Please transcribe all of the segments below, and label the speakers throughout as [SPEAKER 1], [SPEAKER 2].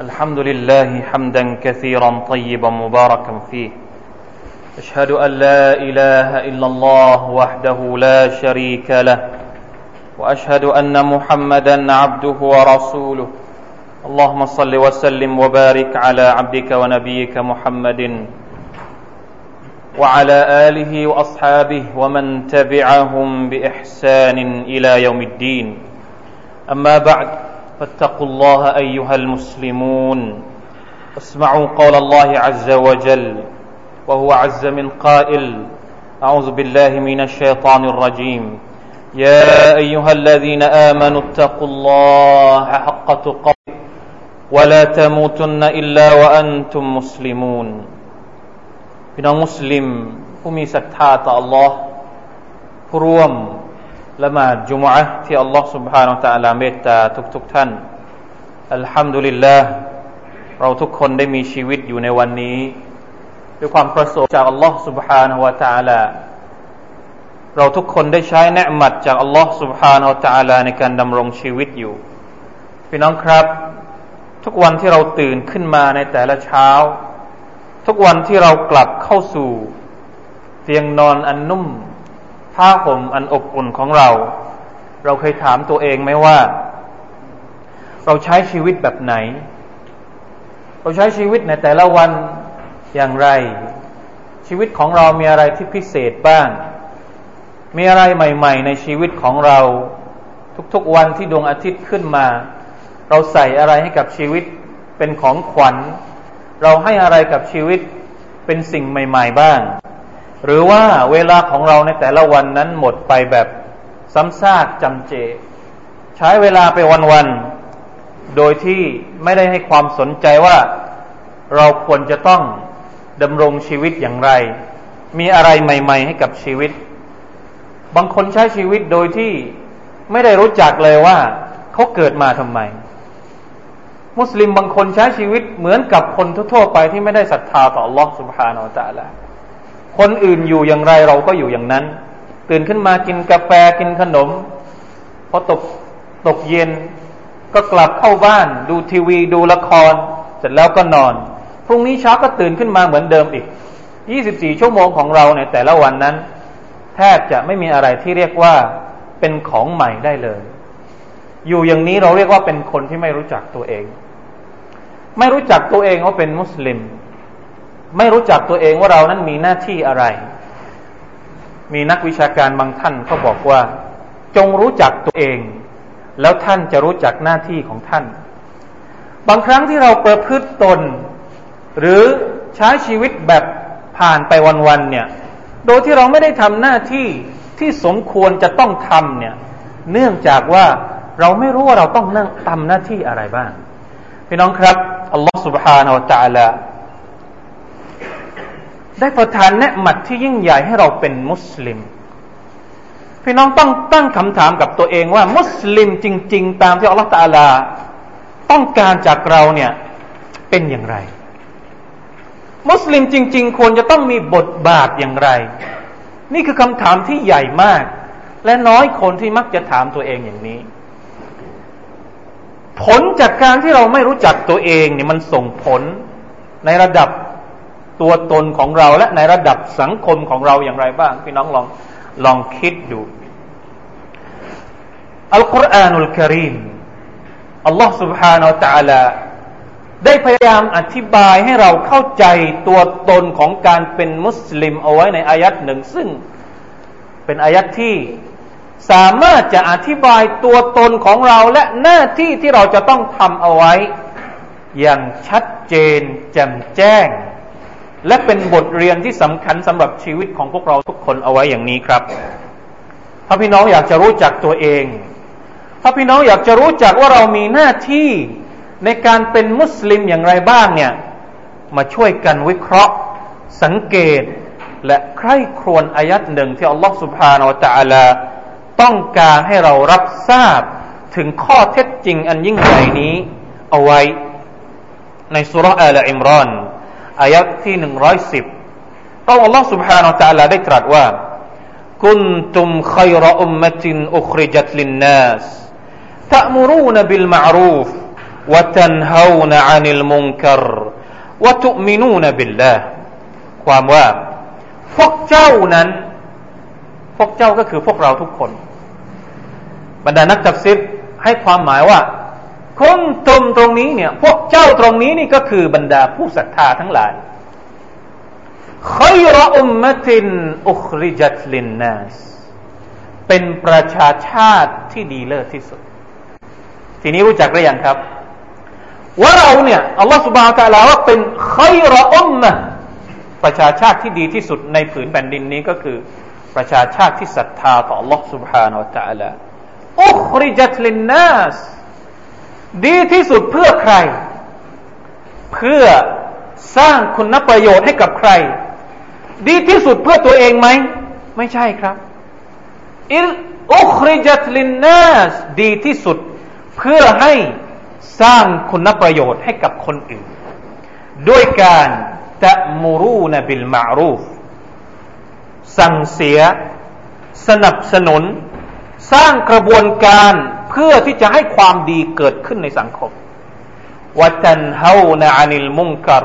[SPEAKER 1] الحمد لله حمدا كثيرا طيبا مباركا فيه. أشهد أن لا إله إلا الله وحده لا شريك له. وأشهد أن محمدا عبده ورسوله. اللهم صل وسلم وبارك على عبدك ونبيك محمد وعلى آله وأصحابه ومن تبعهم بإحسان إلى يوم الدين. أما بعد فاتقوا الله ايها المسلمون اسمعوا قول الله عز وجل وهو عز من قائل اعوذ بالله من الشيطان الرجيم يا ايها الذين امنوا اتقوا الله حق تقاته ولا تموتن الا وانتم مسلمون พี่น้องมุสลิมผู้มีศรัทธาต่อ Allah ผู้ร่วม ละหมาดจุมอะที่ Allah سبحانه และ تعالى เมตตาทุกๆทท่าน อัลฮัมดุลิลลาห์เราทุกคนได้มีชีวิตอยู่ในวันนี้ ด้วยความประสงค์จาก Allah سبحانه และ تعالى เราทุกคนได้ใช้เนืมัดจาก Allah سبحانه และ تعالى ในการดำรงชีวิตอยู่ พี่น้องครับ ทุกวันที่เราตื่นขึ้นมาในแต่ละเช้าทุกวันที่เรากลับเข้าสู่เตียงนอนอันนุ่ม ผ้าห่มอันอบอุ่นของเรา เราเคยถามตัวเองไหมว่า เราใช้ชีวิตแบบไหน เราใช้ชีวิตในแต่ละวันอย่างไร ชีวิตของเรามีอะไรที่พิเศษบ้าง มีอะไรใหม่ ๆ ในชีวิตของเรา ทุกๆวันที่ดวงอาทิตย์ขึ้นมา เราใส่อะไรให้กับชีวิตเป็นของขวัญ เราให้อะไรกับชีวิตเป็นสิ่งใหม่ ๆ บ้าง หรือว่าเวลาของเราในแต่ละวันนั้นหมดไปแบบซ้ำซากจำเจ ใช้เวลาไปวันๆ โดยที่ไม่ได้ให้ความสนใจว่าเราควรจะต้องดำรงชีวิตอย่างไร มีอะไรใหม่ ๆ ให้กับชีวิต บางคนใช้ชีวิตโดยที่ไม่ได้รู้จักเลยว่าเขาเกิดมาทำไมมุสลิมบางคนใช้ชีวิตเหมือนกับคนทั่วไปที่ไม่ได้ศรัทธาต่อ Allah سبحانه และ تعالى คนอื่นอยู่อย่างไรเราก็อยู่อย่างนั้น ตื่นขึ้นมากินกาแฟกินขนมพอตกตกเย็น ก็กลับเข้าบ้าน ดูทีวีดูละคร เสร็จแล้วก็นอน พรุ่งนี้เช้าก็ตื่นขึ้นมาเหมือนเดิมอีก 24 ชั่วโมงของเราในแต่ละวันนั้น แทบจะไม่มีอะไรที่เรียกว่าเป็นของใหม่ได้เลย อยู่อย่างนี้เราเรียกว่าเป็นคนที่ไม่รู้จักตัวเอง ไม่รู้จักตัวเองว่าเป็นมุสลิม ไม่รู้จักตัวเองว่าเรานั้นมีหน้าที่อะไร มีนักวิชาการบางท่านเขาบอกว่า จงรู้จักตัวเอง แล้วท่านจะรู้จักหน้าที่ของท่าน บางครั้งที่เราประพฤติตน หรือใช้ชีวิตแบบผ่านไปวันๆเนี่ย โดยที่เราไม่ได้ทำหน้าที่ที่สมควรจะต้องทำเนี่ย เนื่องจากว่าเราไม่รู้ว่าเราต้องนั่งทำหน้าที่อะไรบ้าง พี่น้องครับอัลลอฮฺ سبحانه และ تعالى ได้ประทานเนืหมัดที่ยิ่งใหญ่ให้เราเป็นมุสลิม พี่น้องต้องตั้งคำถามกับตัวเองว่า มุสลิมจริง ๆ ตามที่อัลลอฮฺตาลา ต้องการจากเราเนี่ยเป็นอย่างไร มุสลิมจริง ๆ ควรจะต้องมีบทบาทอย่างไร นี่คือคำถามที่ใหญ่มาก และน้อยคนที่มักจะถามตัวเองอย่างนี้ ผลจากการที่เราไม่รู้จักตัวเองเนี่ยมันส่งผลในระดับ ตัวตนของเราและในระดับสังคมของเราอย่างไรบ้าง พี่น้องลองลองคิดดู อัลกุรอานุลกิริมอัลลอฮ์ سبحانه และ تعالى ได้พยายามอธิบายให้เราเข้าใจตัวตนของการเป็นมุสลิมเอาไว้ในอายัดหนึ่งซึ่ง เป็นอายัดที่สามารถจะอธิบายตัวตนของเราและหน้าที่ที่เราจะต้องทำเอาไว้ อย่างชัดเจนแจ่มแจ้ง และเป็นบทเรียนที่สำคัญสำหรับชีวิตของพวกเราทุกคนเอาไว้อย่างนี้ครับถ้าพี่น้องอยากจะรู้จักตัวเอง ถ้าพี่น้องอยากจะรู้จักว่าเรามีหน้าที่ในการเป็นมุสลิมอย่างไรบ้างเนี่ยมาช่วยกันวิเคราะห์ สังเกต และใคร่ครวญอายัดหนึ่งที่อัลลอฮฺสุบฮานาอัลละลาต้องการให้เรารับทราบถึงข้อเท็จจริงอันยิ่งใหญ่นี้เอาไว้ในสุรอาลอิมรอน อายัดที่หนึ่งร้อยสิบก็อัลลอฮ์ سبحانه และ تعالى ได้ตรัสว่า كنتم خير أمة أخرجت للناس تأمرون بالمعروف وتنهون عن المنكر وتؤمنون بالله ความว่าพวกเจ้านั้น พวกเจ้าก็คือพวกเราทุกคน บรรดานักตักซิบให้ความหมายว่า คนตรงตรงนี้เนี่ย พวกเจ้าตรงนี้นี่ก็คือบรรดาผู้ศรัทธาทั้งหลายขยรอุมมตินอุคริจัตลินนัสเป็นประชาชาติที่ดีเลิศที่สุด ทีนี้รู้จักหรือยังครับ ว่าเราเนี่ยอัลลอฮฺสุบะฮฺตาลาว่าเป็นขยรอุมมะประชาชาติที่ดีที่สุดในผืนแผ่นดินนี้ก็คือ ประชาชาติที่ศรัทธาต่ออัลลอฮฺสุบฮานาอัลลอฮฺอุคริจัตลินนัส ดีที่สุดเพื่อใคร เพื่อสร้างคุณประโยชน์ให้กับใคร ดีที่สุดเพื่อตัวเองไหม ไม่ใช่ครับอิลอุคริจัตลินนัสดีที่สุด เพื่อให้สร้างคุณประโยชน์ให้กับคนอื่น ด้วยการตะมูรูนบิลมารูฟสั่งเสีย สนับสนุน สร้างกระบวนการ เพื่อที่จะให้ความดีเกิดขึ้นในสังคมวัตันเฮานาอานิลมุงกัร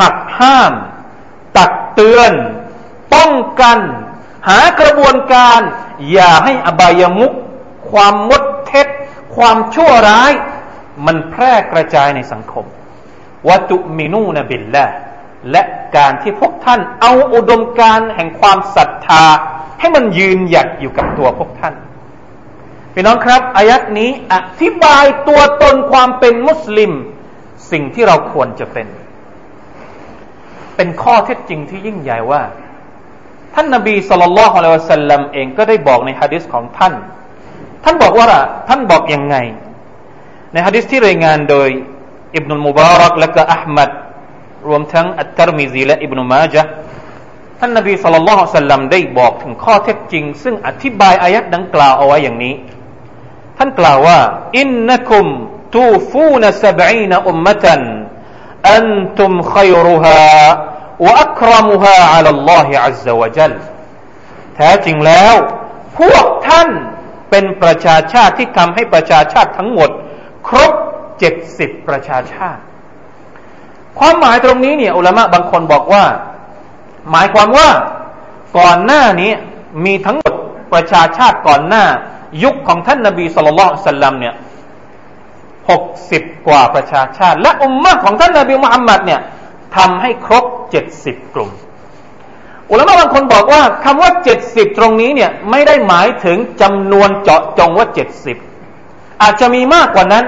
[SPEAKER 1] หักห้าม ตักเตือน ป้องกัน หากระบวนการ อย่าให้อบายมุกความมดเท็จ ความชั่วร้าย มันแพร่กระจายในสังคมวัตุมินูนบิลละและการที่พวกท่านเอาอุดมการแห่งความศรัทธา ให้มันยืนหยัดอยู่กับตัวพวกท่าน พี่น้องครับอายัดนี้อธิบายตัวตนความเป็นมุสลิม สิ่งที่เราควรจะเป็น เป็นข้อเท็จจริงที่ยิ่งใหญ่ว่า ท่านนาบีสุลต่านละฮ์อะลัยฮิสัลลัมเองก็ได้บอกในฮะดิษของท่าน ท่านบอกว่าท่านบอกยังไง ในฮะดิษที่รายงานโดยอิบนุลมุบารักและก็อัลมัดรวมทั้งอัตตรมิซีและอิบนุมาจ์ท่านนบีสุลต่านสัลลัมได้บอกถึงข้อเท็จจริง ซึ่งอธิบายอายัดดังกล่าวเอาไว้อย่างนี้ ท่านกล่าวว่าอินนักุมตูฟูนสบีนอุมมะตันอันตุมขยรุฮาวะอัครมุฮาอัลลอฮิอัลลอวะจัลแท้จริงแล้ว พวกท่านเป็นประชาชาติที่ทำให้ประชาชาติทั้งหมด ครบเจ็ดสิบประชาชาติ ความหมายตรงนี้เนี่ยอุลามะบางคนบอกว่า หมายความว่าก่อนหน้านี้มีทั้งหมดประชาชาติก่อนหน้า ยุคของท่านนาบีสุลต่านสัลลัมเนี่ยหกสิบกว่าประชาชาติ และอุมมะของท่านนาบีมุฮัมมัดเนี่ยทำให้ครบเจ็ดสิบกลุ่ม อุลามะบางคนบอกว่าคำว่าเจ็ดสิบตรงนี้เนี่ยไม่ได้หมายถึงจำนวนเจาะจงว่าเจ็ดสิบอาจจะมีมากกว่านั้น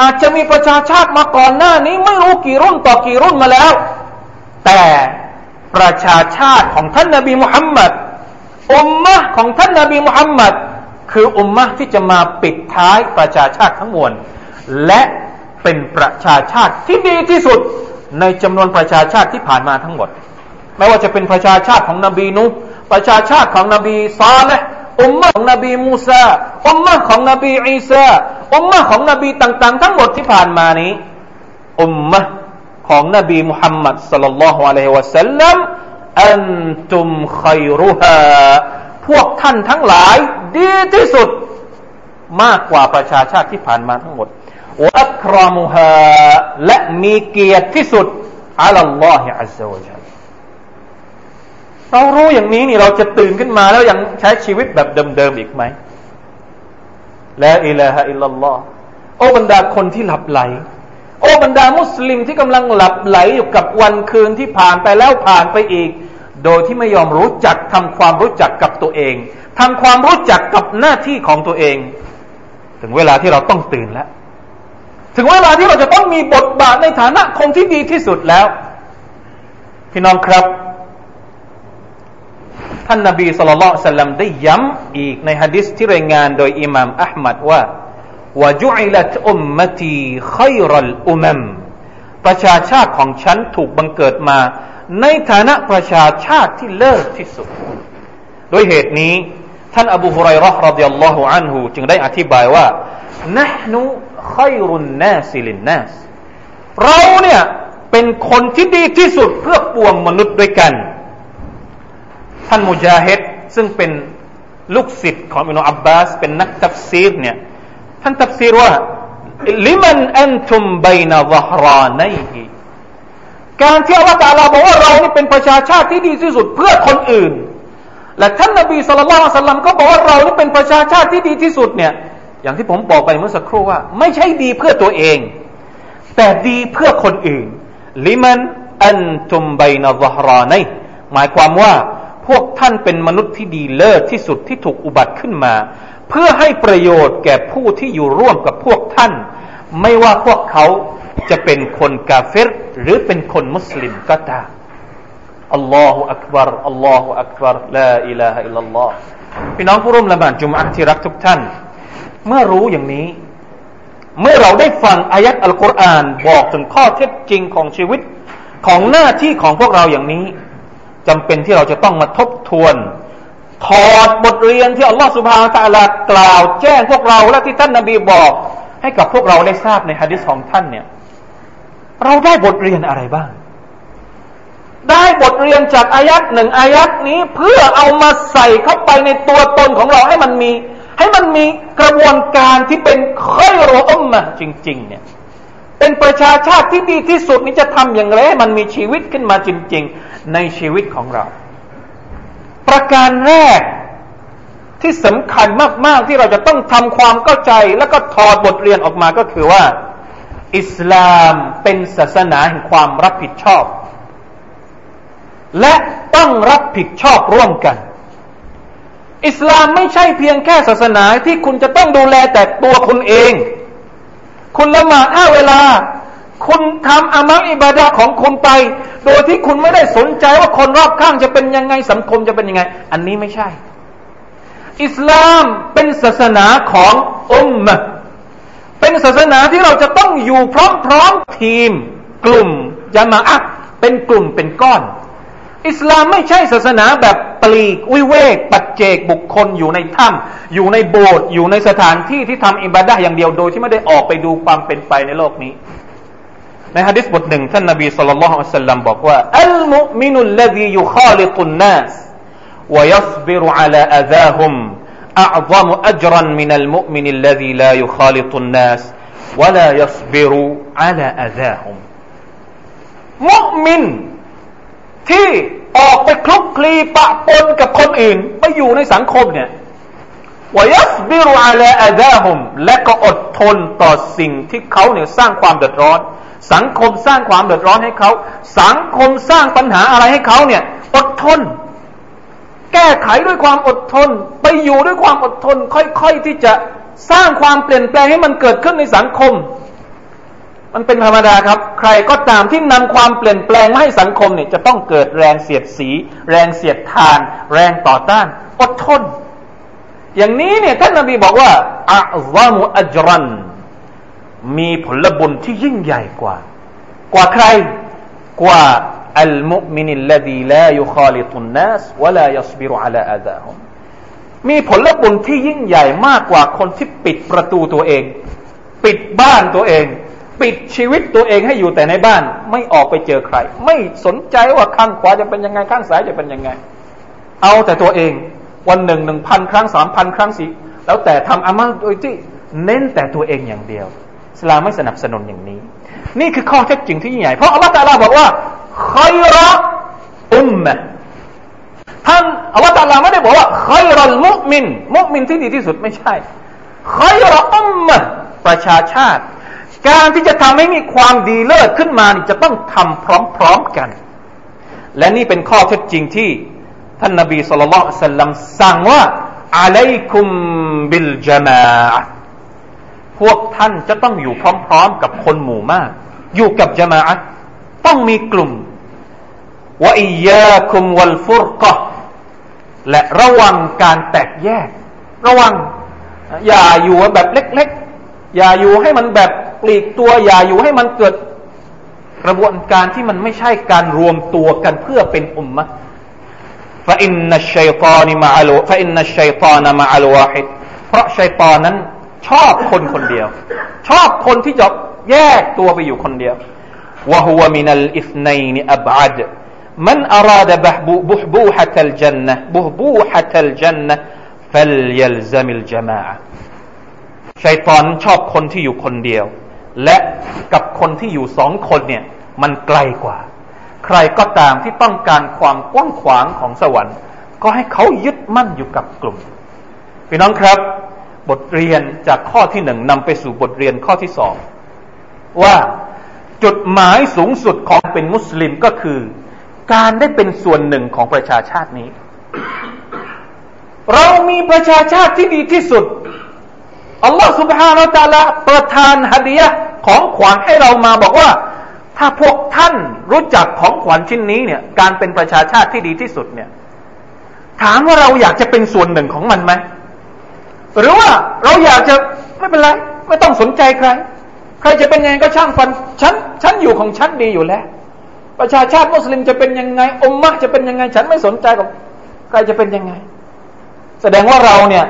[SPEAKER 1] อาจจะมีประชาชาติมาก่อนหน้านี้ไม่รู้กี่รุ่นต่อกี่รุ่นมาแล้ว แต่ประชาชาติของท่านนาบีมุฮัมมัดอุมมะของท่านนาบีมุฮัมมัด คืออุมมะที่จะมาปิดท้ายประชาชาติทั้งมวล และเป็นประชาชาติที่ดีที่สุดในจำนวนประชาชาติที่ผ่านมาทั้งหมด ไม่ว่าจะเป็นประชาชาติของนบีนุประชาชาติของนบีซาเลห์อุมมะของนบีมูซาอุมมะของนบีอีสาอุมมะของนบีต่าง ๆ ทั้งหมดที่ผ่านมานี้ อุมมะของนบีมุฮัมมัดสัลลัลลอฮุอะลัยฮิวะสัลลัมอันตุมขัยรุฮาพวกท่านทั้งหลาย ดีที่สุดมากกว่าประชาชาติที่ผ่านมาทั้งหมดวัครมุฮาและมีเกียรติที่สุดอัลลอฮฺอัลลอฮฺเรารู้อย่างนี้นี่เราจะตื่นขึ้นมาแล้วยังใช้ชีวิตแบบเดิมๆอีกไหมละอิลาฮะอิลลัลลอฮ์โอ้บรรดาคนที่หลับไหล โอ้บรรดามุสลิมที่กำลังหลับไหลอยู่กับวันคืนที่ผ่านไปแล้วผ่านไปอีก โดยที่ไม่ยอมรู้จักทำความรู้จักกับตัวเองทำความรู้จักกับหน้าที่ของตัวเอง ถึงเวลาที่เราต้องตื่นแล้ว ถึงเวลาที่เราจะต้องมีบทบาทในฐานะคนที่ดีที่สุดแล้ว พี่น้องครับ ท่านนบีสุลต่านสัลลัมได้ย้ำอีกในฮะดิษที่รายงานโดยอิหม่ามอัลมัดว่าวะจุอิลัตอุมมตีขัยรัลอุมัมประชาชาติของฉันถูกบังเกิดมา ในฐานะประชาชาติที่เลิศที่สุดด้วยเหตุนี้ ท่านอบูฮุไรรอห์รดิยัลลอฮุอันฮูจึงได้อธิบายว่านะนูขยรุนนาสิลินนาสเราเนี่ยเป็นคนที่ดีที่สุดเพื่อปวงมนุษย์ด้วยกัน ท่านมุจาฮิดซึ่งเป็นลูกศิษย์ของอินุอับบาส เป็นนักตัฟซีรเนี่ยท่านตัฟซีรว่าลิมันอันทุมบยนาซฮรานัยฮิ การที่อัลลอฮฺตาลาบอกว่าเรานี่เป็นประชาชาติที่ดีที่สุดเพื่อคนอื่น และท่านนบีสุลต่านสัลลัมก็บอกว่าเรานี่เป็นประชาชาติที่ดีที่สุดเนี่ย อย่างที่ผมบอกไปเมื่อสักครู่ว่า ไม่ใช่ดีเพื่อตัวเอง แต่ดีเพื่อคนอื่น لمن أنتم بين ظهرانيهمหมายความว่าพวกท่านเป็นมนุษย์ที่ดีเลิศที่สุดที่ถูกอุบัติขึ้นมา เพื่อให้ประโยชน์แก่ผู้ที่อยู่ร่วมกับพวกท่าน ไม่ว่าพวกเขา จะเป็นคนกาเฟรหรือเป็นคนมุสลิมก็ตามالله أكبر الله أكبر لا إله إلا اللهพี่น้องผู้ร่วมละหมาดจุมอะที่รักทุกท่าน เมื่อรู้อย่างนี้ เมื่อเราได้ฟังอายัดอัลกุรอานบอกถึงข้อเท็จจริงของชีวิตของหน้าที่ของพวกเราอย่างนี้จำเป็นที่เราจะต้องมาทบทวนถอดบทเรียนที่อัลลอฮฺสุบฮานตะลากล่าว แจ้งพวกเราและที่ท่านนาบีบอก ให้กับพวกเราได้ทราบในฮะดิษของท่านเนี่ย เราได้บทเรียนอะไรบ้าง ได้บทเรียนจากอายัดหนึ่งอายัดนี้เพื่อเอามาใส่เข้าไปในตัวตนของเราให้มันมี ให้มันมีกระบวนการที่เป็นค่อยรอมมาจริง ๆ เนี่ย เป็นประชาชาติที่ดีที่สุดนี้จะทำอย่างไรให้มันมีชีวิตขึ้นมาจริง ๆ ในชีวิตของเรา ประการแรกที่สำคัญมาก ๆ ที่เราจะต้องทำความเข้าใจ แล้วก็ถอดบทเรียนออกมาก็คือว่า อิสลามเป็นศาสนาแห่งความรับผิดชอบ และต้องรับผิดชอบร่วมกัน อิสลามไม่ใช่เพียงแค่ศาสนาที่คุณจะต้องดูแลแต่ตัวคุณเอง คุณละหมาดห้าเวลา คุณทำอามัลอิบาดาของคุณไป โดยที่คุณไม่ได้สนใจว่าคนรอบข้างจะเป็นยังไงสังคมจะเป็นยังไง อันนี้ไม่ใช่ อิสลามเป็นศาสนาของอุมมะ เป็นศาสนาที่เราจะต้องอยู่พร้อมๆทีม กลุ่มยามาอะเป็นกลุ่มเป็นก้อนอิสลามไม่ใช่ศาสนาแบบปลีกวิเวก ปัจเจกบุคคลอยู่ในถ้ำอยู่ในโบสถ์อยู่ในสถานที่ที่ทำอิบาดะอย่างเดียวโดยที่ไม่ได้ออกไปดูความเป็นไปในโลกนี้ ในฮะดิษบทหนึ่งท่านนบีสุลต่านละฮ์อัลลัมบอกว่าอัลมุมินุลลดียุคาลิตุนนัส ويصبر على أذاهم أعظم أجرا من المؤمن الذي لا يخالط الناس ولا يصبر على أذاهم مؤمن ที่ออกไปคลุกคลีปะปนกับคนอื่นไปอยู่ในสังคมเนี่ยวยัสบิรุอาลาอาดาฮุมและก็อดทนต่อสิ่งที่เขาเนี่ยสร้างความเดือดร้อน สังคมสร้างความเดือดร้อนให้เขา สังคมสร้างปัญหาอะไรให้เขาเนี่ย อดทน แก้ไขด้วยความอดทน ไปอยู่ด้วยความอดทน ค่อยๆที่จะสร้างความเปลี่ยนแปลงให้มันเกิดขึ้นในสังคม มันเป็นธรรมดาครับ ใครก็ตามที่นำความเปลี่ยนแปลงมาให้สังคมเนี่ยจะต้องเกิดแรงเสียดสี แรงเสียดทาน แรงต่อต้าน อดทน อย่างนี้เนี่ยท่านนบีบอกว่าอัลลอมุอัจรัน มีผลบุญที่ยิ่งใหญ่กว่า กว่าใครกว่า อัลมุมินิลลดีลายุคาลิตุนนัสวะลายัสบิรุอัลาอาดาฮุมมีผลบุญที่ยิ่งใหญ่มากกว่าคนที่ปิดประตูตัวเอง ปิดบ้านตัวเอง ปิดชีวิตตัวเองให้อยู่แต่ในบ้าน ไม่ออกไปเจอใคร ไม่สนใจว่าข้างขวาจะเป็นยังไงข้างซ้ายจะเป็นยังไง เอาแต่ตัวเองวันหนึ่งหนึ่งพันครั้งสามพันครั้งสิแล้วแต่ทำอามัลโดยที่เน้นแต่ตัวเองอย่างเดียวสลามไม่สนับสนุนอย่างนี้ นี่คือข้อเท็จจริงที่ใหญ่ เพราะอัลลอฮฺตาลาบอกว่า คอยรออุมมะท่านอัลลอฮฺตาลาไม่ได้บอกว่าคอยรอมุมิน มุมินที่ดีที่สุดไม่ใช่คอยรออุมมะประชาชาติ การที่จะทำให้มีความดีเลิศขึ้นมานี่จะต้องทำพร้อมๆกัน และนี่เป็นข้อเท็จจริงที่ท่านนบีสุลต่านสัลลัมสั่งว่าอะลัยคุมบิลจามาพวกท่านจะต้องอยู่พร้อม ๆ กับคนหมู่มาก อยู่กับจามา ต้องมีกลุ่มวะอียาคุมวัลฟุรกะและระวังการแตกแยก ระวัง อย่าอยู่แบบเล็กๆ อย่าอยู่ให้มันแบบปลีกตัว อย่าอยู่ให้มันเกิดกระบวนการที่มันไม่ใช่การรวมตัวกันเพื่อเป็นอุมมะฟาอินนัชชัยตานมาอัลฟาอินนัชชัยตานมาอัลวาฮิดเพราะชัยตอนนั้น ชอบคนคนเดียว ชอบคนที่จะแยกตัวไปอยู่คนเดียว วะฮุวมินัลอิสนัยนอับอัด من أراد بحبوحة الجنة بهبوحة الجنة فليلزم الجماعة ชัยตอนชอบคนที่อยู่คนเดียว และกับคนที่อยู่สองคนเนี่ย มันไกลกว่า ใครก็ตามที่ต้องการความกว้างขวางของสวรรค์ ก็ให้เขายึดมั่นอยู่กับกลุ่ม พี่น้องครับ บทเรียนจากข้อที่หนึ่งนำไปสู่บทเรียนข้อที่สองว่า จุดหมายสูงสุดของเป็นมุสลิมก็คือ การได้เป็นส่วนหนึ่งของประชาชาตินี้ เรามีประชาชาติที่ดีที่สุดอัลลอฮฺ سبحانه และ تعالى ประทานฮะดียะของขวัญให้เรามาบอกว่า ถ้าพวกท่านรู้จักของขวัญชิ้นนี้เนี่ย การเป็นประชาชาติที่ดีที่สุดเนี่ย ถามว่าเราอยากจะเป็นส่วนหนึ่งของมันไหมหรือว่าเราอยากจะไม่เป็นไรไม่ต้องสนใจใคร ใ ครจะเป็นยังไงก็ช่างฟันฉันฉันอยู่ของฉันดีอยู่แล้ว ประชาชาติมุสลิมจะเป็นยังไงอมมะจะเป็นยังไง ฉันไม่สนใจกับใครจะเป็นยังไง แสดงว่าเราเนี่ย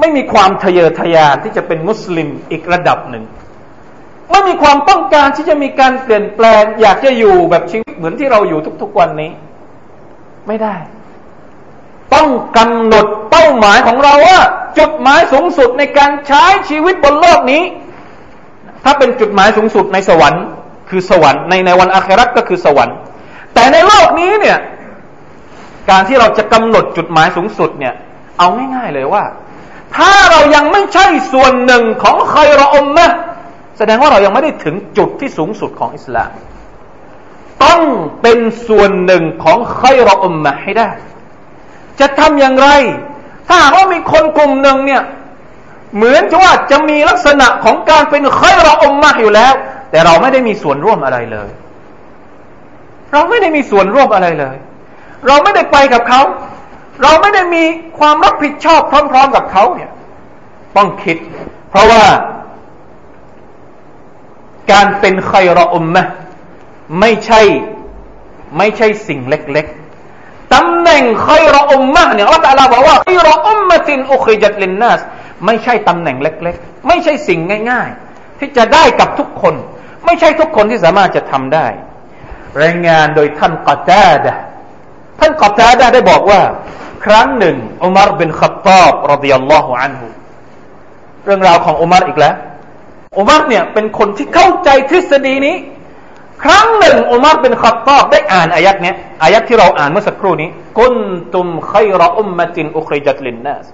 [SPEAKER 1] ไม่มีความทะเยอทะยานที่จะเป็นมุสลิมอีกระดับหนึ่งไม่มีความต้องการที่จะมีการเปลี่ยนแปลง อยากจะอยู่แบบชีวิตเหมือนที่เราอยู่ทุก ๆวันนี้ ไม่ได้ ต้องกำหนดเป้าหมายของเราว่า จุดหมายสูงสุดในการใช้ชีวิตบนโลกนี้ ถ้าเป็นจุดหมายสูงสุดในสวรรค์คือสวรรค์ในในวันอาคราก็คือสวรรค์ แต่ในโลกนี้เนี่ย การที่เราจะกำหนดจุดหมายสูงสุดเนี่ย เอาง่ายๆเลยว่า ถ้าเรายังไม่ใช่ส่วนหนึ่งของใครรอมนะแสดงว่าเรายังไม่ได้ถึงจุดที่สูงสุดของอิสลาม ต้องเป็นส่วนหนึ่งของใครรอมมะให้ได้ จะทำอย่างไร ถ้าหากว่ามีคนกลุ่มหนึ่งเนี่ย เหมือนจะว่าจะมีลักษณะของการเป็นใครรอมมะอยู่แล้ว แต่เราไม่ได้มีส่วนร่วมอะไรเลย เราไม่ได้มีส่วนร่วมอะไรเลย เราไม่ได้ไปกับเขา เราไม่ได้มีความรับผิดชอบพร้อม ๆ กับเขาเนี่ย ต้องคิด เพราะว่า การเป็นใครรออุมมะไม่ใช่ ไม่ใช่สิ่งเล็กๆตำแหน่งใครรออุมมะเนี่ยอัลลอฮฺบอกว่าใครรออุมมะตินอุคิจัดลินนัส ไม่ใช่ตำแหน่งเล็ก ๆ ไม่ใช่สิ่งง่าย ๆ ที่จะได้กับทุกคน ไม่ใช่ทุกคนที่สามารถจะทำได้ รายงานโดยท่านกอตาดะท่านกอตาดะได้บอกว่า ครั้งหนึ่งอุมารบินขับตอบรดิยัลลอฮุอันฮุเรื่องราวของอุมารอีกแล้วอุมารเนี่ยเป็นคนที่เข้าใจทฤษฎีนี้ ครั้งหนึ่งอุมารเป็นขับตอบได้อ่านอายัดเนี้ยอายัดที่เราอ่านเมื่อสักครู่นี้กุนตุมขัยรอุมมะตินอุคริจัตลินนัส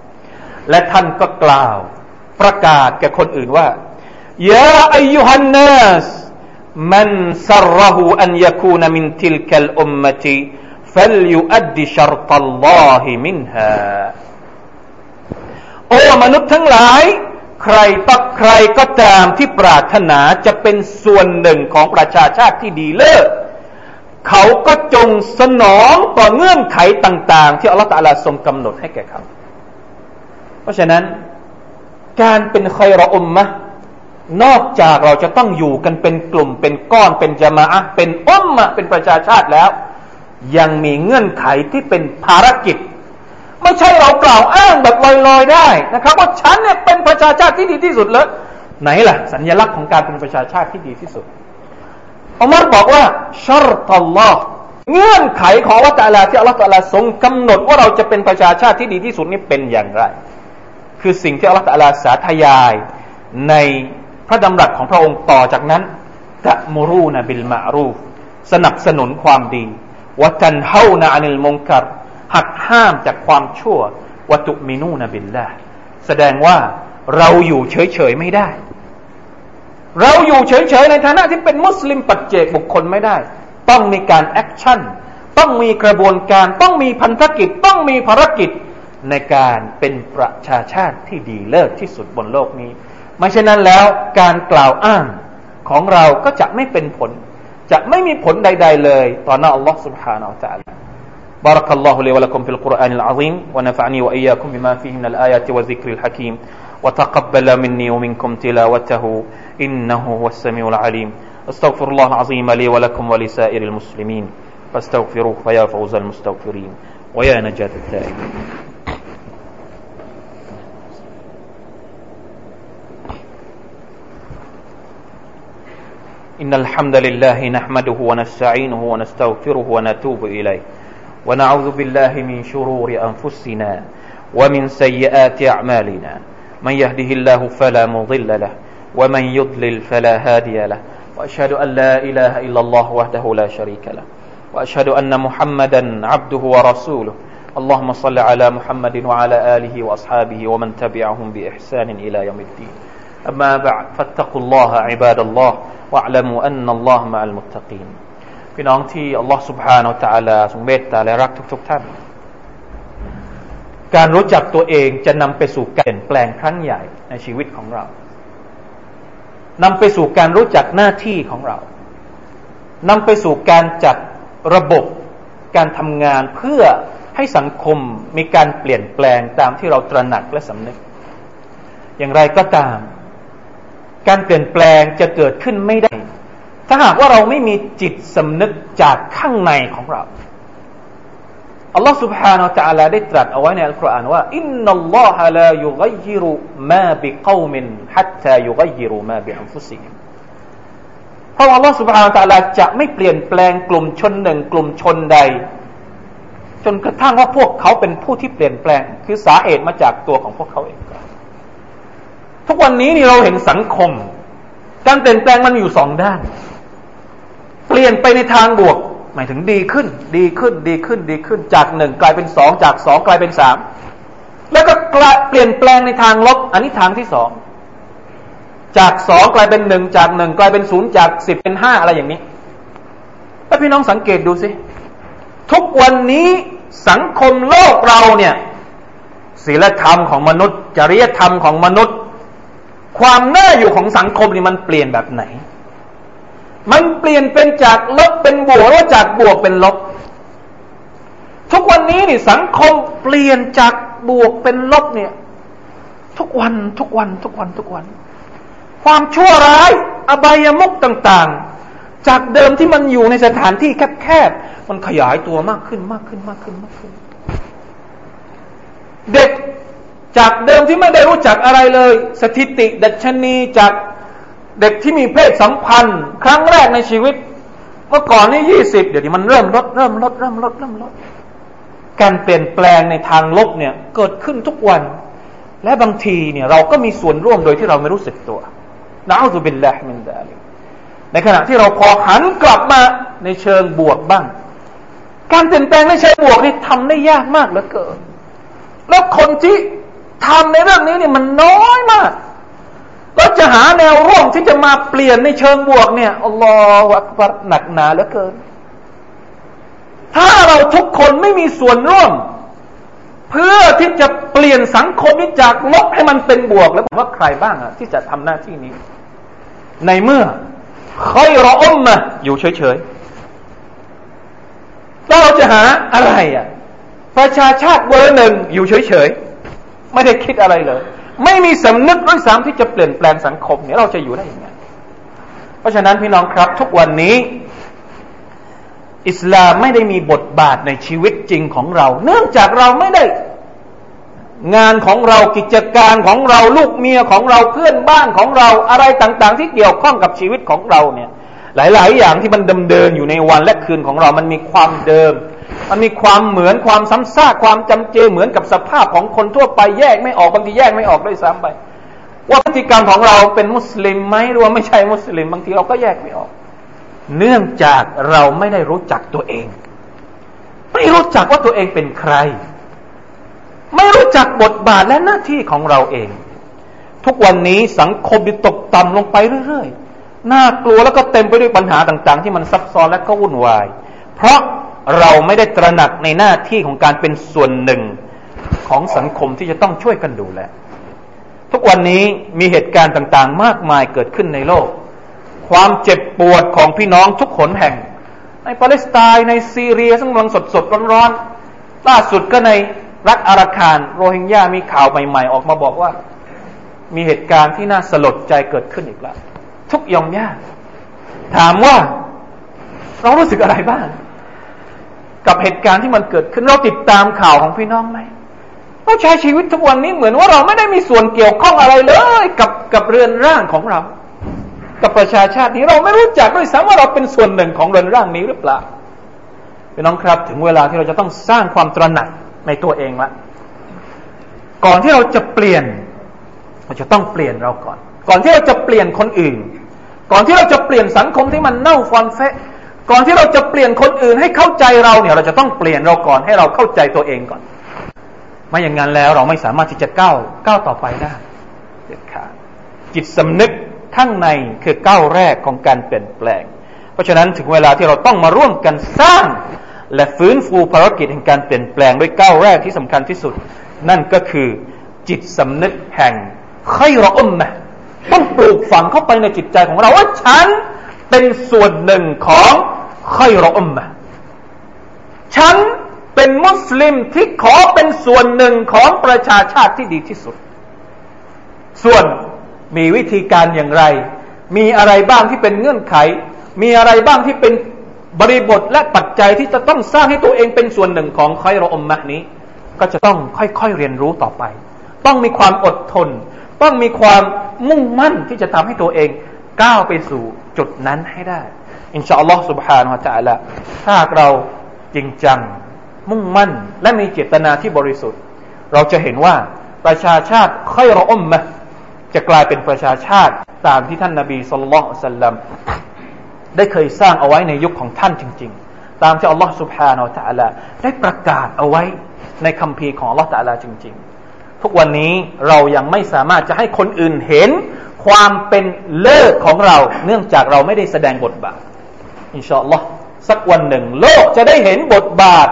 [SPEAKER 1] และท่านก็กล่าว ประกาศแก่คนอื่นว่ายะอายุฮันนัสมันซรรหูอันยคูนมินทิลกัลอุมมติฟัลยุอัดดิชรตัลลอฮิมินฮาโอ้มนุษย์ทั้งหลาย ใครตักใครก็ตามที่ปรารถนาจะเป็นส่วนหนึ่งของประชาชาติที่ดีเลิศเขาก็จงสนองต่อเงื่อนไขต่าง ๆ ที่อัลลอฮฺทรงกำหนดให้แก่เขา ราะฉะนั้นการเป็นใครรออุมมะนอกจากเราจะต้องอยู่กันเป็นกลุ่มเป็นก้อนเป็นจมามะเป็นอุมมะเป็นประชาชาติแล้ว ยังมีเงื่อนไขที่เป็นภารกิจ ไม่ใช่เรากล่าวอ้างแบบลอยๆได้นะครับ ว่าฉันเนี่ยเป็นประชาชาติที่ดีที่สุดเลยไหนล่ะ สัญลักษณ์ของการเป็นประชาชาติที่ดีที่สุดอุมารบอกว่าชรตัลลอฮ์เงื่อนไขของวัตาลาที่อัลลอฮฺตาลาทรงกำหนดว่าเราจะเป็นประชาชาติที่ดีที่สุดนี่เป็นอย่างไร คือสิ่งที่อัลลอฮฺตาลาสาธยาย ในพระดำรัสของพระองค์ต่อจากนั้นตะมูรูนบิลมารูฟสนับสนุนความดีวะตันเฮานาอันิลมงกัรหักห้ามจากความชั่ววะตุมินูนบิลละแสดงว่าเราอยู่เฉยๆไม่ได้ เราอยู่เฉยๆในฐานะที่เป็นมุสลิมปัจเจกบุคคลไม่ได้ ต้องมีการ action ต้องมีกระบวนการ ต้องมีพันธกิจ ต้องมีภารกิจ ในการเป็นประชาชาติที่ดีเลิศที่สุดบนโลกนี้ ไม่เช่นนั้นแล้วการกล่าวอ้างของเราก็จะไม่เป็นผลจะไม่มีผลใดๆเลยต่อหน้าอัลลอฮ์ سبحانه และ تعالى بارك الله لي ولكم في القرآن العظيم ونفعني وإياكم بما فيه من الآيات والذكر الحكيم وتقبل مني ومنكم تلاوته إنه هو السميع العليم استغفر الله العظيم لي ولكم ولسائر المسلمين فاستغفروه فيا فوز المستغفرين ويا نجاة التائبين إن الحمد لله نحمده ونستعينه ونستغفره ونتوب إليه. ونعوذ بالله من شرور أنفسنا ومن سيئات أعمالنا. من يهده الله فلا مضل له ومن يضلل فلا هادي له. وأشهد أن لا إله إلا الله وحده لا شريك له. وأشهد أن محمدا عبده ورسوله. اللهم صل على محمد وعلى آله وأصحابه ومن تبعهم بإحسان إلى يوم الدين. أما بعد فاتقوا الله عباد الله واعلموا أن الله مع المتقين พี่น้องที่อัลลอฮ์ سبحانه และ تعالى ทรงเมตตาและรักทุกๆท่าน การรู้จักตัวเองจะนำไปสู่การเปลี่ยนแปลงครั้งใหญ่ในชีวิตของเรานำไปสู่การรู้จักหน้าที่ของเรานำไปสู่การจัดระบบการทำงานเพื่อให้สังคมมีการเปลี่ยนแปลงตามที่เราตระหนักและสำนึก อย่างไรก็ตาม การเปลี่ยนแปลงจะเกิดขึ้นไม่ได้ ถ้าหากว่าเราไม่มีจิตสำนึกจากข้างในของเราอัลลอฮ์ سبحانه และ تعالى ได้ตรัสเอาไว้ในอัลกุรอานว่าอินนัลลอฮะลายุกัยรุมาบิกอมินฮัตตายุกัยรุมาบิอันฟุซิฮิมเพราะอัลลอฮ์ سبحانه และ تعالى จะไม่เปลี่ยนแปลงกลุ่มชนหนึ่ง กลุ่มชนใด จนกระทั่งว่าพวกเขาเป็นผู้ที่เปลี่ยนแปลง คือสาเหตุมาจากตัวของพวกเขาเอง ทุกวันนี้นี่เราเห็นสังคม การเปลี่ยนแปลงมันอยู่สองด้าน เปลี่ยนไปในทางบวก หมายถึงดีขึ้น ดีขึ้น ดีขึ้น ดีขึ้น จากหนึ่งกลายเป็นสองจากสองกลายเป็นสามแล้วก็เปลี่ยนแปลงในทางลบ อันนี้ทางที่สองจากสองกลายเป็นหนึ่งจากหนึ่งกลายเป็นศูนย์จากสิบเป็นห้าอะไรอย่างนี้แล้วพี่น้องสังเกตดูสิทุกวันนี้สังคมโลกเราเนี่ยศีลธรรมของมนุษย์ จริยธรรมของมนุษย์ ความน่าอยู่ของสังคมนี่มันเปลี่ยนแบบไหน มันเปลี่ยนเป็นจากลบเป็นบวกแล้วจากบวกเป็นลบ ทุกวันนี้นี่สังคมเปลี่ยนจากบวกเป็นลบเนี่ย ทุกวันทุกวันทุกวันทุกวัน ความชั่วร้ายอบายมุกต่างๆ จากเดิมที่มันอยู่ในสถานที่แคบๆมันขยายตัวมากขึ้นมากขึ้นมากขึ้นมากขึ้น เด็ก จากเดิมที่ไม่ได้รู้จักอะไรเลย สถิติดัชนีจากเด็กที่มีเพศสัมพันธ์ ครั้งแรกในชีวิต เมื่อก่อนนี่ยี่สิบเดี๋ยวนี้มันเริ่มลดเริ่มลดเริ่มลดเริ่มลดการเปลี่ยนแปลงในทางลบเนี่ยเกิดขึ้นทุกวัน และบางทีเนี่ยเราก็มีส่วนร่วมโดยที่เราไม่รู้สึกตัวนะอัลลอฮฺบิลลาฮิมินดาลิในขณะที่เราพอหันกลับมาในเชิงบวกบ้าง การเปลี่ยนแปลงในเชิงบวกนี่ทำได้ยากมากเหลือเกิน แล้วคนที่ ทำในเรื่องนี้เนี่ยมันน้อยมาก ก็จะหาแนวร่วมที่จะมาเปลี่ยนในเชิงบวกเนี่ยอัลลอฮฺอักบารหนักหนาเหลือเกิน ถ้าเราทุกคนไม่มีส่วนร่วม เพื่อที่จะเปลี่ยนสังคมนี้จากลบให้มันเป็นบวก แล้วว่าใครบ้างอะที่จะทำหน้าที่นี้ ในเมื่อค่อยรออมมาอยู่เฉยๆแล้วเราจะหาอะไรอะประชาชาติเบอร์หนึ่งอยู่เฉยๆ ไม่ได้คิดอะไรเลย ไม่มีสำนึกด้วยซ้ำที่จะเปลี่ยนแปลงสังคมเนี่ยเราจะอยู่ได้ยังไงเพราะฉะนั้นพี่น้องครับทุกวันนี้ อิสลามไม่ได้มีบทบาทในชีวิตจริงของเรา เนื่องจากเราไม่ได้งานของเรากิจการของเราลูกเมียของเราเพื่อนบ้านของเราอะไรต่าง ๆ ที่เกี่ยวข้องกับชีวิตของเราเนี่ย หลาย ๆ อย่างที่มันดำเดินอยู่ในวันและคืนของเรา มันมีความเดิม มันมีความเหมือนความซ้ำซากความจำเจเหมือนกับสภาพของคนทั่วไปแยกไม่ออกบางทีแยกไม่ออกด้วยซ้ำไป ว่าพฤติกรรมของเราเป็นมุสลิมไหมหรือว่าไม่ใช่มุสลิม บางทีเราก็แยกไม่ออก เนื่องจากเราไม่ได้รู้จักตัวเอง ไม่รู้จักว่าตัวเองเป็นใคร ไม่รู้จักบทบาทและหน้าที่ของเราเอง ทุกวันนี้สังคมตกต่ำลงไปเรื่อยๆน่ากลัวแล้วก็เต็มไปด้วยปัญหาต่าง ๆ ที่มันซับซ้อนและก็วุ่นวาย เพราะ เราไม่ได้ตระหนักในหน้าที่ของการเป็นส่วนหนึ่งของสังคมที่จะต้องช่วยกันดูแลทุกวันนี้มีเหตุการณ์ต่างๆ มากมายเกิดขึ้นในโลก ความเจ็บปวดของพี่น้องทุกขนแห่ง ในปาเลสไตน์ในซีเรียซึ่งกำลังสดๆร้อนๆล่าสุดก็ในรัฐอาราคารโรฮิงญามีข่าวใหม่ ๆ ออกมาบอกว่า มีเหตุการณ์ที่น่าสลดใจเกิดขึ้นอีกแล้วทุกยอมยากถามว่าเรารู้สึกอะไรบ้าง กับเหตุการณ์ที่มันเกิดขึ้นเราติดตามข่าวของพี่น้องไหมเราใช้ชีวิตทุกวันนี้เหมือนว่าเราไม่ได้มีส่วนเกี่ยวข้องอะไรเลยกับกับเรือนร่างของเรา กับประชาชาตินี้เราไม่รู้จักด้วยซ้ำว่าเราเป็นส่วนหนึ่งของเรือนร่างนี้หรือเปล่าพี่น้องครับ ถึงเวลาที่เราจะต้องสร้างความตระหนักในตัวเองละก่อนที่เราจะเปลี่ยน
[SPEAKER 2] เราจะต้องเปลี่ยนเราก่อน ก่อนที่เราจะเปลี่ยนคนอื่น ก่อนที่เราจะเปลี่ยนสังคมที่มันเน่าฟอนเฟะ ก่อนที่เราจะเปลี่ยนคนอื่นให้เข้าใจเราเนี่ย เราจะต้องเปลี่ยนเราก่อนให้เราเข้าใจตัวเองก่อน ไม่อย่างนั้นแล้วเราไม่สามารถที่จะก้าวก้าวต่อไปได้เด็ดขาดจิตสำนึกข้างในคือก้าวแรกของการเปลี่ยนแปลง เพราะฉะนั้นถึงเวลาที่เราต้องมาร่วมกันสร้าง และฟื้นฟูภารกิจแห่งการเปลี่ยนแปลงด้วยก้าวแรกที่สำคัญที่สุด นั่นก็คือจิตสำนึกแห่งใครออมมะต้องปลูกฝังเข้าไปในจิตใจของเราว่าฉันเป็นส่วนหนึ่งของ ใครรออุมมะฉันเป็นมุสลิมที่ขอเป็นส่วนหนึ่งของประชาชาติที่ดีที่สุด ส่วนมีวิธีการอย่างไร มีอะไรบ้างที่เป็นเงื่อนไข มีอะไรบ้างที่เป็นบริบทและปัจจัยที่จะต้องสร้างให้ตัวเองเป็นส่วนหนึ่งของใครรออมมะนี้ ก็จะต้องค่อยๆเรียนรู้ต่อไป ต้องมีความอดทน ต้องมีความมุ่งมั่นที่จะทำให้ตัวเองก้าวไปสู่จุดนั้นให้ได้ อินชาอัลลอฮ์ سبحانه และ تعالى ถ้าเราจริงจังมุ่งมั่นและมีเจตนาที่บริสุทธิ์ เราจะเห็นว่าประชาชาติค่อยรออุมมะจะกลายเป็นประชาชาติตามที่ท่านนาบีสุลต่านสัลลัมได้เคยสร้างเอาไว้ในยุคของท่านจริง ๆ ตามที่อัลลอฮฺ سبحانه และ تعالى ได้ประกาศเอาไว้ในคัมภีร์ของอัลลอฮฺ تعالى จริง ๆ ทุกวันนี้เรายังไม่สามารถจะให้คนอื่นเห็นความเป็นเลิศของเรา เนื่องจากเราไม่ได้แสดงบทบาท อินชาอัลลอฮ์สักวันหนึ่ง โลกจะได้เห็นบทบาท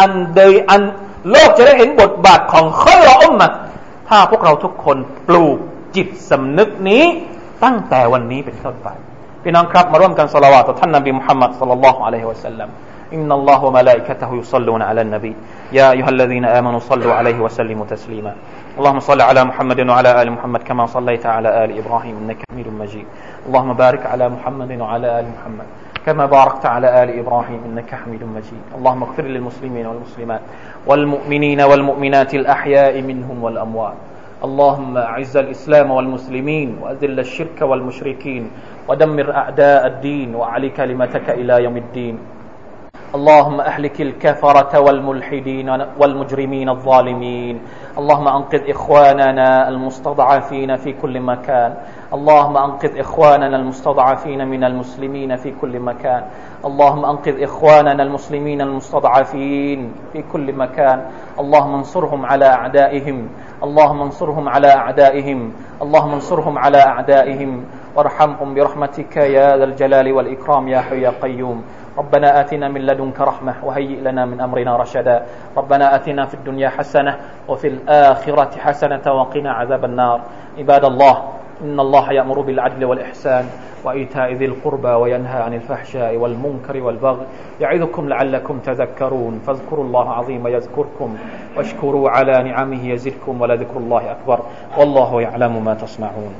[SPEAKER 2] อันเดยอันโลกจะได้เห็นบทบาทของข้อยรออุมมะถ้าพวกเราทุกคนปลูกจิตสำนึกนี้ตั้งแต่วันนี้เป็นต้นไปพี่น้องครับมาร่วมกันสละวาต่อท่านนบีมุฮัมมัดสัลลัลลอฮุอะลัยฮิวะสัลลัม إن الله وملائكته يصلون على النبي يا أيها الذين آمنوا صلوا عليه وسلموا تسليما اللهم صل على محمد وعلى آل محمد كما صليت على آل إبراهيم إنك حميد مجيد اللهم بارك على محمد وعلى آل محمد كما باركت على آل إبراهيم إنك حميد مجيد. اللهم اغفر للمسلمين والمسلمات والمؤمنين والمؤمنات الأحياء منهم والأموات. اللهم أعز الإسلام والمسلمين وأذل الشرك والمشركين ودمر أعداء الدين وعلي كلمتك إلى يوم الدين. اللهم أهلك الكفرة والملحدين والمجرمين الظالمين. اللهم أنقذ إخواننا المستضعفين في كل مكان. اللهم أنقذ إخواننا المستضعفين من المسلمين في كل مكان. اللهم أنقذ إخواننا المسلمين المستضعفين في كل مكان. اللهم انصرهم على أعدائهم. اللهم انصرهم على أعدائهم. اللهم انصرهم على أعدائهم. وارحمهم برحمتك يا ذا الجلال والإكرام يا حي يا قيوم. ربنا آتنا من لدنك رحمة وهيئ لنا من أمرنا رشدا. ربنا آتنا في الدنيا حسنة وفي الآخرة حسنة وقنا عذاب النار. عباد الله إن الله يأمر بالعدل والإحسان وإيتاء ذي القربى وينهى عن الفحشاء والمنكر والبغي. يعظكم لعلكم تذكرون. فاذكروا الله عظيم يذكركم واشكروا على نعمه يزدكم ولذكر الله أكبر. والله يعلم ما تصنعون.